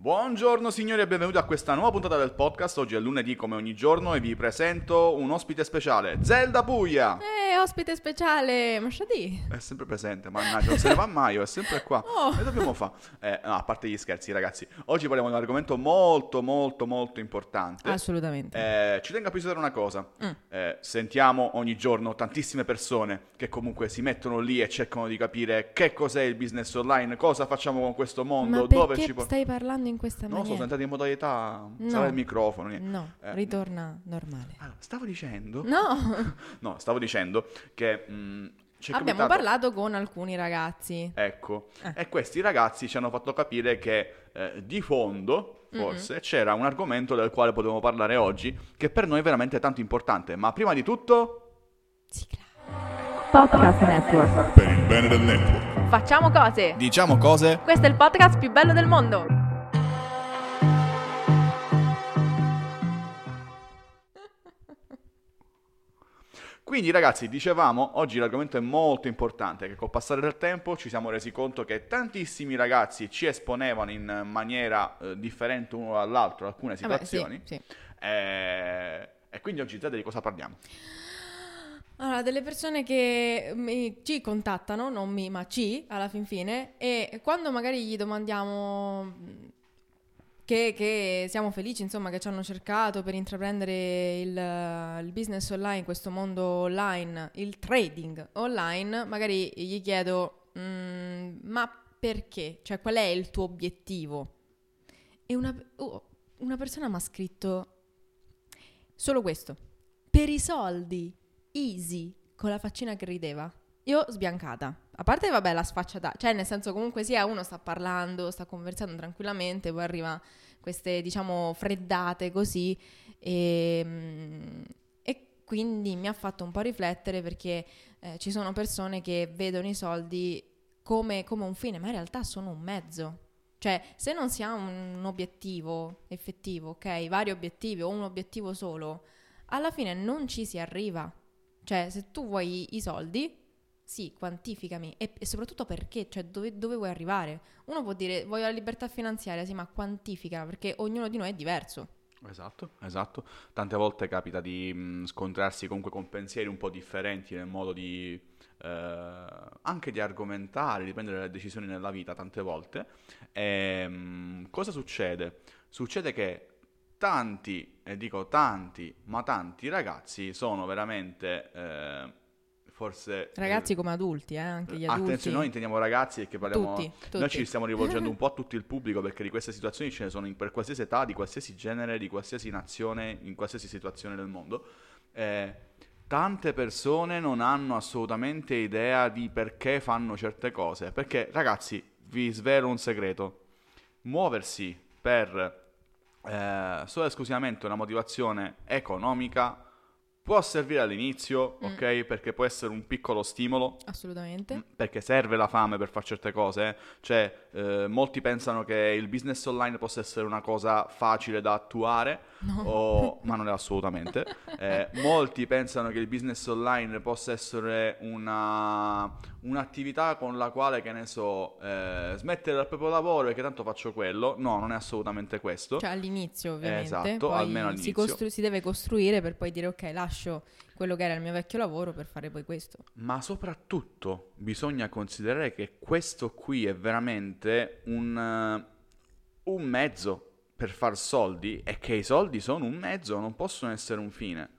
Buongiorno signori e benvenuti a questa nuova puntata del podcast. Oggi è lunedì come ogni giorno e vi presento un ospite speciale, Zelda Puglia. Eh, ospite speciale, ma? È sempre presente, mannaggia, non se ne va mai, è sempre qua. Oh. Che dobbiamo fare? Eh, no, a parte gli scherzi ragazzi, oggi parliamo di un argomento molto molto molto importante. Assolutamente. Eh, ci tengo a precisare una cosa, Mm. Eh, sentiamo ogni giorno tantissime persone che comunque si mettono lì e cercano di capire che cos'è il business online, cosa facciamo con questo mondo, ma dove ci porta. stai parlando in questa No, sono maniera? entrati in modalità. No. Sarà il microfono. niente. No, Eh, ritorna normale. allora, stavo dicendo. No, No, stavo dicendo che. mh, è abbiamo capitato- parlato con alcuni ragazzi. Ecco, Eh. e questi ragazzi ci hanno fatto capire che eh, di fondo, forse, c'era un argomento del quale potevamo parlare oggi, che per noi è veramente tanto importante. Ma prima di tutto, Sigla. Podcast Network. per il bene del network. Facciamo cose! diciamo cose. Questo è il podcast più bello del mondo! Quindi, ragazzi, dicevamo, oggi l'argomento è molto importante, che col passare del tempo ci siamo resi conto che tantissimi ragazzi ci esponevano in maniera eh, differente uno dall'altro alcune Vabbè, sì, situazioni. sì. Eh, e quindi oggi, Zed, di cosa parliamo? Allora, delle persone che mi- ci contattano, non mi, ma ci, alla fin fine, e quando magari gli domandiamo che, che siamo felici, insomma, che ci hanno cercato per intraprendere il, il business online, questo mondo online, il trading online, magari gli chiedo, "Mm, ma perché? Cioè, qual è il tuo obiettivo? E una, oh, una persona mi ha scritto solo questo, per i soldi easy con la faccina che rideva. Io sbiancata. A parte, vabbè, la sfacciata, cioè nel senso comunque sia uno sta parlando, sta conversando tranquillamente, poi arriva queste, diciamo, freddate così e, mm, e quindi mi ha fatto un po' riflettere perché eh, ci sono persone che vedono i soldi come, come un fine, ma in realtà sono un mezzo. Cioè, se non si ha un obiettivo effettivo, ok, vari obiettivi o un obiettivo solo, alla fine non ci si arriva. Cioè, se tu vuoi i soldi, sì, quantificami. E, e soprattutto perché? Cioè, dove, dove vuoi arrivare? Uno può dire, voglio la libertà finanziaria, sì, ma quantifica, perché ognuno di noi è diverso. Esatto, esatto. Tante volte capita di mh, scontrarsi comunque con pensieri un po' differenti nel modo di eh, anche di argomentare, di prendere le decisioni nella vita tante volte. E, mh, cosa succede? Succede che tanti, e dico tanti, ma tanti ragazzi sono veramente eh, forse... Ragazzi come adulti, eh, anche gli adulti. Attenzione, noi intendiamo ragazzi perché parliamo... Tutti, tutti. Noi ci stiamo rivolgendo un po' a tutto il pubblico perché di queste situazioni ce ne sono in- per qualsiasi età, di qualsiasi genere, di qualsiasi nazione, in qualsiasi situazione del mondo. Eh, tante persone non hanno assolutamente idea di perché fanno certe cose. Perché, ragazzi, vi svelo un segreto. Muoversi per eh, solo e esclusivamente una motivazione economica può servire all'inizio, Mm. ok? Perché può essere un piccolo stimolo, Assolutamente. Mm, perché serve la fame per fare certe cose. eh. Cioè, eh, molti pensano che il business online possa essere una cosa facile da attuare, No. o- ma non è assolutamente. Eh, molti pensano che il business online possa essere una, un'attività con la quale, che ne so, eh, smettere dal proprio lavoro e che tanto faccio quello. No, non è assolutamente questo. Cioè all'inizio ovviamente, Esatto, poi almeno Si, all'inizio. costru- si deve costruire per poi dire ok lascio quello che era il mio vecchio lavoro per fare poi questo. Ma soprattutto bisogna considerare che questo qui è veramente un, un mezzo per far soldi e che i soldi sono un mezzo, non possono essere un fine.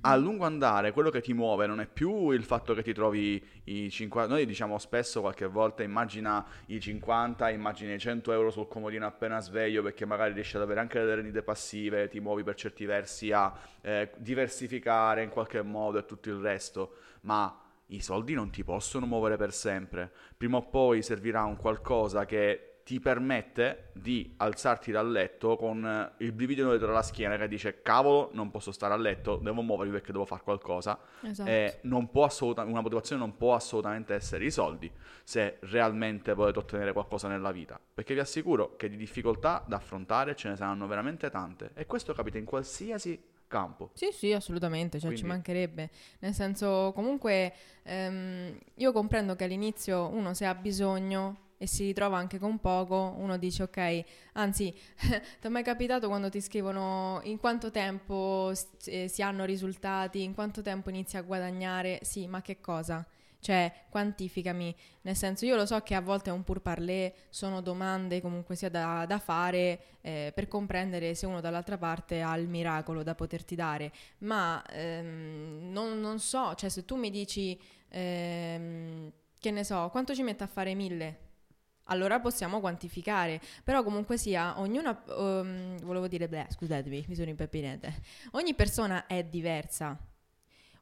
A lungo andare quello che ti muove non è più il fatto che ti trovi i 50, noi diciamo spesso qualche volta immagina i 50, immagina i 100 euro sul comodino appena sveglio perché magari riesci ad avere anche delle rendite passive, ti muovi per certi versi a eh, diversificare in qualche modo e tutto il resto, ma i soldi non ti possono muovere per sempre. Prima o poi servirà un qualcosa che ti permette di alzarti dal letto con eh, il brivido dietro la schiena che dice cavolo non posso stare a letto, devo muovermi perché devo fare qualcosa. Esatto. E non può assoluta- una motivazione non può assolutamente essere i soldi se realmente volete ottenere qualcosa nella vita. Perché vi assicuro che di difficoltà da affrontare ce ne saranno veramente tante. E questo capita in qualsiasi campo. Sì, sì, assolutamente, cioè ci Quindi- mancherebbe. Nel senso, comunque, ehm, io comprendo che all'inizio uno se ha bisogno e si ritrova anche con poco, uno dice ok, anzi, ti è mai capitato quando ti scrivono in quanto tempo eh, si hanno risultati, in quanto tempo inizi a guadagnare? Sì, ma che cosa? Cioè, quantificami, nel senso io lo so che a volte è un pur parler, sono domande comunque sia da, da fare eh, per comprendere se uno dall'altra parte ha il miracolo da poterti dare, ma ehm, non, non so, cioè se tu mi dici, ehm, che ne so, quanto ci mette a fare mille? Allora possiamo quantificare, però comunque sia, ognuna, ehm, volevo dire, beh, scusatemi, mi sono impepinete, ogni persona è diversa,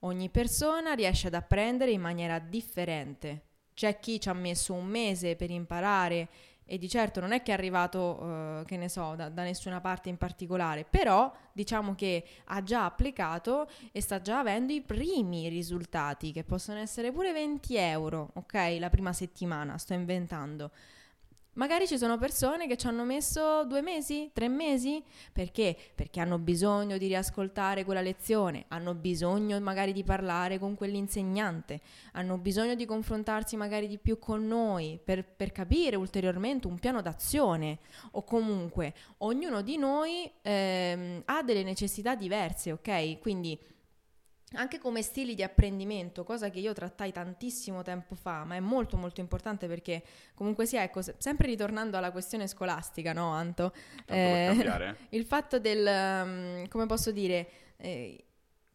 ogni persona riesce ad apprendere in maniera differente. C'è chi ci ha messo un mese per imparare e di certo non è che è arrivato, eh, che ne so, da, da nessuna parte in particolare, però diciamo che ha già applicato e sta già avendo i primi risultati, che possono essere pure 20 euro, ok? La prima settimana, sto inventando. Magari ci sono persone che ci hanno messo due mesi, tre mesi, perché? Perché hanno bisogno di riascoltare quella lezione, hanno bisogno magari di parlare con quell'insegnante, hanno bisogno di confrontarsi magari di più con noi per, per capire ulteriormente un piano d'azione o comunque ognuno di noi ehm, ha delle necessità diverse, ok? Quindi anche come stili di apprendimento, cosa che io trattai tantissimo tempo fa, ma è molto molto importante perché comunque sia, ecco, se- sempre ritornando alla questione scolastica, no Anto? Eh, il fatto del, um, come posso dire, eh,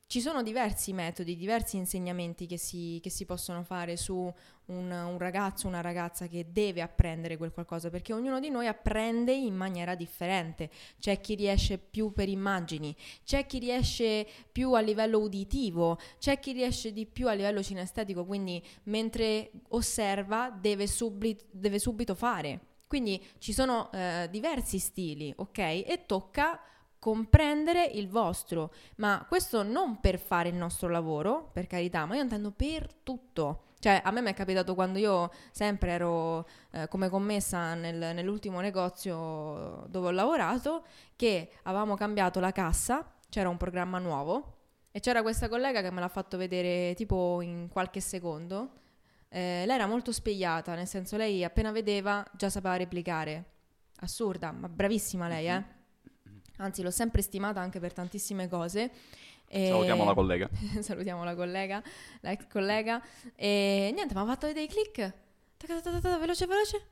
ci sono diversi metodi, diversi insegnamenti che si, che si possono fare su un, un ragazzo, una ragazza che deve apprendere quel qualcosa, perché ognuno di noi apprende in maniera differente. C'è chi riesce più per immagini, c'è chi riesce più a livello uditivo, c'è chi riesce di più a livello cinestetico, quindi mentre osserva deve, subli- deve subito fare. Quindi ci sono eh, diversi stili, ok? E tocca comprendere il vostro, ma questo non per fare il nostro lavoro, per carità, ma io intendo per tutto. Cioè, a me mi è capitato quando io sempre ero eh, come commessa nel- nell'ultimo negozio dove ho lavorato, che avevamo cambiato la cassa, c'era un programma nuovo e c'era questa collega che me l'ha fatto vedere tipo in qualche secondo. Eh, lei era molto spigliata, nel senso lei appena vedeva già sapeva replicare. Assurda, ma bravissima lei, eh. Anzi, l'ho sempre stimata anche per tantissime cose. E- Salutiamo la collega. Salutiamo la collega, la ex collega. E niente, mi ha fatto vedere i click. Veloce, veloce.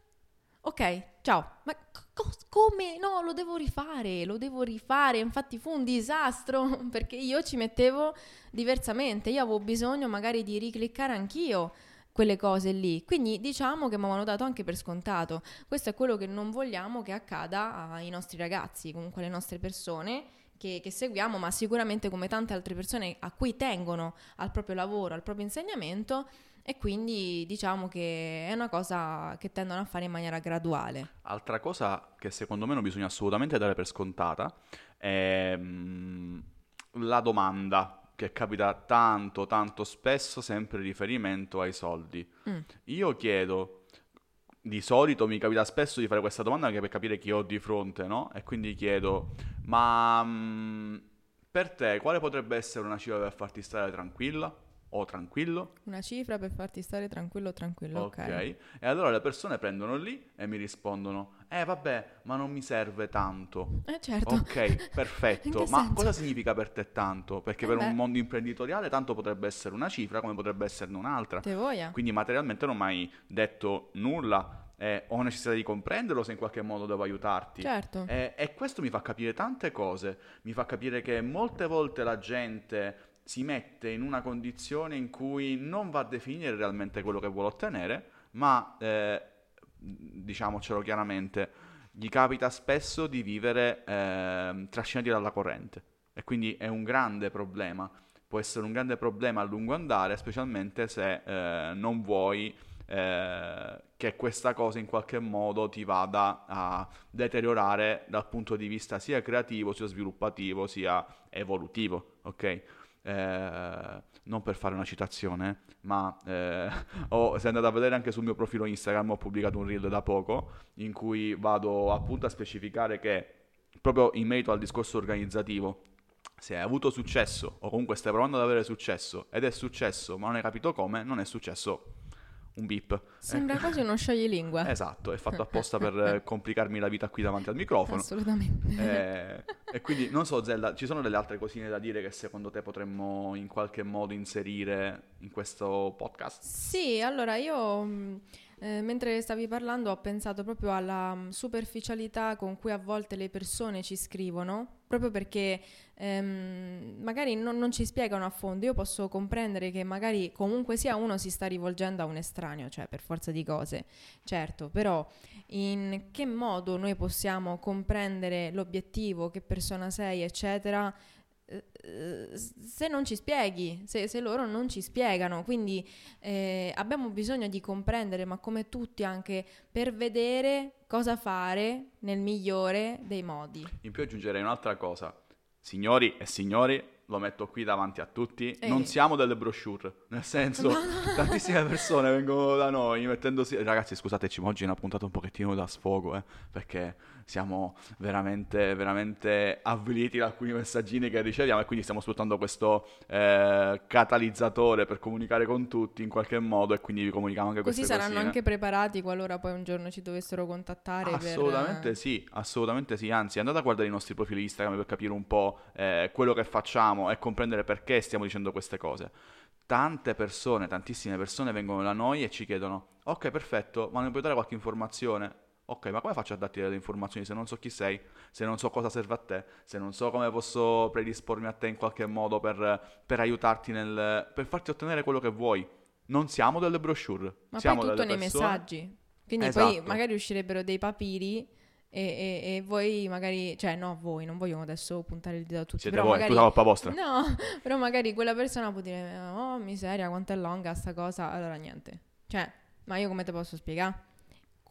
Ok, ciao. Ma co- come? No, lo devo rifare, lo devo rifare. Infatti fu un disastro perché io ci mettevo diversamente. Io avevo bisogno magari di ricliccare anch'io quelle cose lì. Quindi diciamo che mi avevano dato anche per scontato. Questo è quello che non vogliamo che accada ai nostri ragazzi, comunque alle nostre persone che, che seguiamo, ma sicuramente come tante altre persone a cui tengono al proprio lavoro, al proprio insegnamento. E quindi diciamo che è una cosa che tendono a fare in maniera graduale. Altra cosa che secondo me non bisogna assolutamente dare per scontata è mm, la domanda che capita tanto, tanto spesso, sempre in riferimento ai soldi. Mm. Io chiedo, di solito mi capita spesso di fare questa domanda anche per capire chi ho di fronte, no? E quindi chiedo, ma mm, per te quale potrebbe essere una cifra per farti stare tranquilla o tranquillo? Una cifra per farti stare tranquillo, tranquillo, ok. Ok, e allora le persone prendono lì e mi rispondono: Eh, vabbè, ma non mi serve tanto. Eh certo. Ok, perfetto. Ma senso? cosa significa per te tanto? Perché Eh per beh. un mondo imprenditoriale tanto potrebbe essere una cifra come potrebbe esserne un'altra. Te voglia? Quindi materialmente non ho mai detto nulla. eh, ho necessità di comprenderlo se in qualche modo devo aiutarti. Certo. E, e questo mi fa capire tante cose, mi fa capire che molte volte la gente si mette in una condizione in cui non va a definire realmente quello che vuole ottenere, ma eh, diciamocelo chiaramente, gli capita spesso di vivere eh, trascinati dalla corrente e quindi è un grande problema, può essere un grande problema a lungo andare, specialmente se eh, non vuoi eh, che questa cosa in qualche modo ti vada a deteriorare dal punto di vista sia creativo, sia sviluppativo, sia evolutivo, ok? Eh, non per fare una citazione, ma eh, ho, se andate a vedere anche sul mio profilo Instagram, ho pubblicato un reel da poco in cui vado appunto a specificare che proprio in merito al discorso organizzativo, se hai avuto successo o comunque stai provando ad avere successo ed è successo ma non hai capito come, non è successo un beep. Sembra quasi uno scioglilingue. Esatto, è fatto apposta per eh, complicarmi la vita qui davanti al microfono. Assolutamente. Eh, e quindi non so, Zelda, ci sono delle altre cosine da dire che secondo te potremmo in qualche modo inserire in questo podcast? Sì, allora io mh, eh, mentre stavi parlando ho pensato proprio alla mh, superficialità con cui a volte le persone ci scrivono, proprio perché ehm, magari non, non ci spiegano a fondo. Io posso comprendere che magari comunque sia uno si sta rivolgendo a un estraneo, cioè per forza di cose, certo, però in che modo noi possiamo comprendere l'obiettivo, che persona sei, eccetera, se non ci spieghi, se, se loro non ci spiegano. Quindi eh, abbiamo bisogno di comprendere, ma come tutti anche per vedere cosa fare nel migliore dei modi. In più aggiungerei un'altra cosa. Signori e signori, lo metto qui davanti a tutti, Eh. non siamo delle brochure, nel senso, tantissime persone vengono da noi mettendosi... Ragazzi, scusateci, ma oggi è una puntata un pochettino da sfogo, eh, perché siamo veramente, veramente avviliti da alcuni messaggini che riceviamo e quindi stiamo sfruttando questo eh, catalizzatore per comunicare con tutti in qualche modo e quindi vi comunichiamo anche Così queste saranno cosine. anche preparati qualora poi un giorno ci dovessero contattare. per- Assolutamente sì, assolutamente sì, anzi andate a guardare i nostri profili Instagram per capire un po' eh, quello che facciamo e comprendere perché stiamo dicendo queste cose. Tante persone, tantissime persone vengono da noi e ci chiedono, ok perfetto, ma mi puoi dare qualche informazione? Ok, ma come faccio a darti delle informazioni se non so chi sei, se non so cosa serve a te, se non so come posso predispormi a te in qualche modo per, per aiutarti nel... per farti ottenere quello che vuoi? Non siamo delle brochure, Ma siamo poi tutto nei persone- messaggi. Quindi Esatto. poi magari uscirebbero dei papiri e, e- e voi magari, cioè no, voi, non voglio adesso puntare il dito a tutti, Siete però voi, è magari... tutta colpa vostra. No, però magari quella persona può dire, oh miseria, quanto è lunga sta cosa, allora niente. Cioè, ma io come te posso spiegare?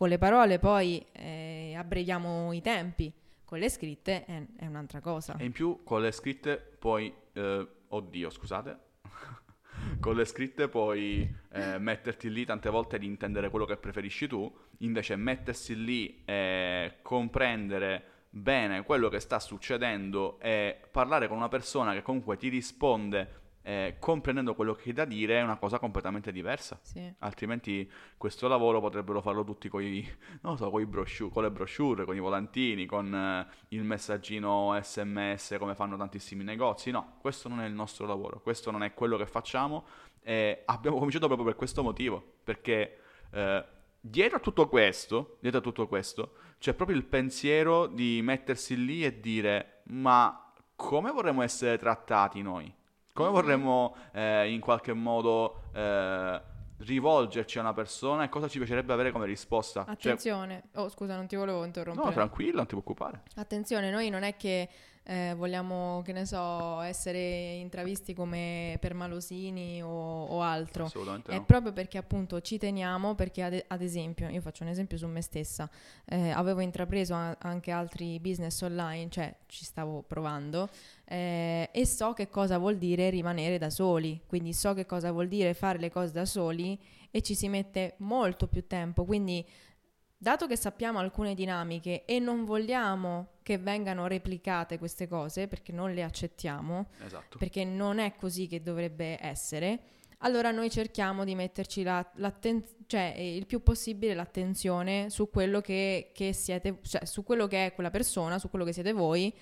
Con le parole poi eh, abbreviamo i tempi, con le scritte è, è un'altra cosa. E in più con le scritte puoi, eh, oddio scusate, con le scritte puoi eh, metterti lì tante volte di intendere quello che preferisci tu, invece mettersi lì e comprendere bene quello che sta succedendo e parlare con una persona che comunque ti risponde eh, comprendendo quello che hai da dire è una cosa completamente diversa. Sì. Altrimenti questo lavoro potrebbero farlo tutti con non lo so, brochure, con le brochure, con i volantini, con eh, il messaggino sms come fanno tantissimi negozi. No, questo non è il nostro lavoro, questo non è quello che facciamo e abbiamo cominciato proprio per questo motivo, perché eh, dietro a tutto questo, dietro a tutto questo, c'è proprio il pensiero di mettersi lì e dire ma come vorremmo essere trattati noi? Come vorremmo eh, in qualche modo eh, rivolgerci a una persona e cosa ci piacerebbe avere come risposta? Cioè, Attenzione, oh scusa non ti volevo interrompere. no, tranquilla, non ti preoccupare. Attenzione, noi non è che eh, vogliamo, che ne so, essere intravisti come per malosini o altro. È no. proprio perché appunto ci teniamo, perché ad, ad esempio, io faccio un esempio su me stessa, eh, avevo intrapreso a- anche altri business online, cioè ci stavo provando eh, e so che cosa vuol dire rimanere da soli, quindi so che cosa vuol dire fare le cose da soli e ci si mette molto più tempo, quindi dato che sappiamo alcune dinamiche e non vogliamo che vengano replicate queste cose, perché non le accettiamo, Esatto. perché non è così che dovrebbe essere, allora noi cerchiamo di metterci la- cioè, eh, il più possibile l'attenzione su quello che, che siete, cioè su quello che è quella persona, su quello che siete voi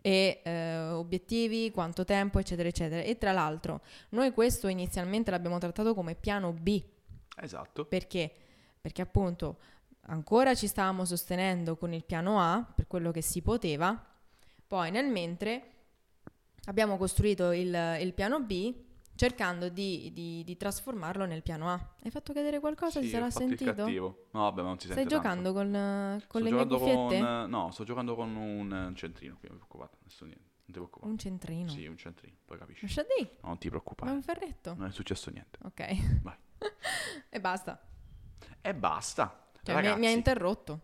e eh, obiettivi, quanto tempo, eccetera, eccetera. E tra l'altro, noi questo inizialmente l'abbiamo trattato come piano B, Esatto. perché? Perché appunto ancora ci stavamo sostenendo con il piano A per quello che si poteva, poi nel mentre abbiamo costruito il, il piano B cercando di, di- di trasformarlo nel piano A. Hai fatto cadere qualcosa? Sì, Ti sarà sentito? cattivo. No, vabbè, ma non si Stai sente tanto. giocando con, eh, con le mie cuffiette? con... No, sto giocando con un eh, centrino, qui non ti preoccupare, nessuno niente. Non ti preoccupare. Un centrino. Sì, un centrino, poi capisci. Lascia di, No, non ti ma preoccupare. un ferretto. Non è successo niente. Ok. Vai. e basta. E basta. Cioè, mi, mi ha interrotto.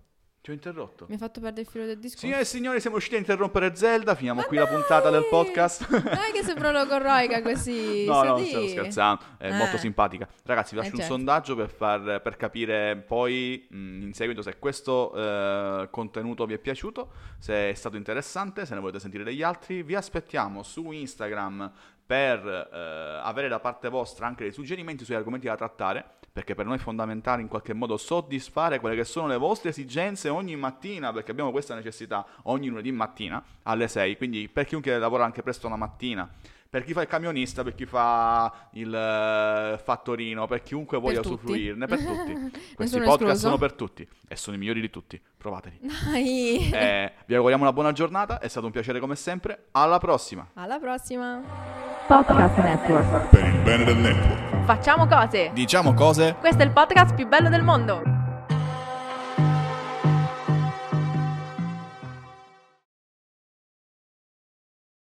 Ti ho interrotto. Mi ha fatto perdere il filo del discorso. Signore e signori, siamo riusciti a interrompere Zelda. Finiamo Ma qui la dai! puntata del podcast. Dai che sembro logorroica così. No, no, stavo scherzando, è Eh. molto simpatica. Ragazzi, vi Eh, lascio certo. un sondaggio per, far- per capire poi mh, in seguito se questo eh, contenuto vi è piaciuto, se è stato interessante, se ne volete sentire degli altri. Vi aspettiamo su Instagram per eh, avere da parte vostra anche dei suggerimenti sugli argomenti da trattare, perché per noi è fondamentale in qualche modo soddisfare quelle che sono le vostre esigenze ogni mattina, perché abbiamo questa necessità ogni lunedì mattina alle 6, quindi per chiunque lavora anche presto la mattina, per chi fa il camionista, per chi fa il eh, fattorino, per chiunque voglia tutti. usufruirne, per tutti. Questi podcast escluso. sono per tutti e sono i migliori di tutti, provateli. Dai. Eh, vi auguriamo una buona giornata, è stato un piacere come sempre, alla prossima! Alla prossima. Podcast Network. Per il bene del network. Facciamo cose. Diciamo cose Questo è il podcast più bello del mondo.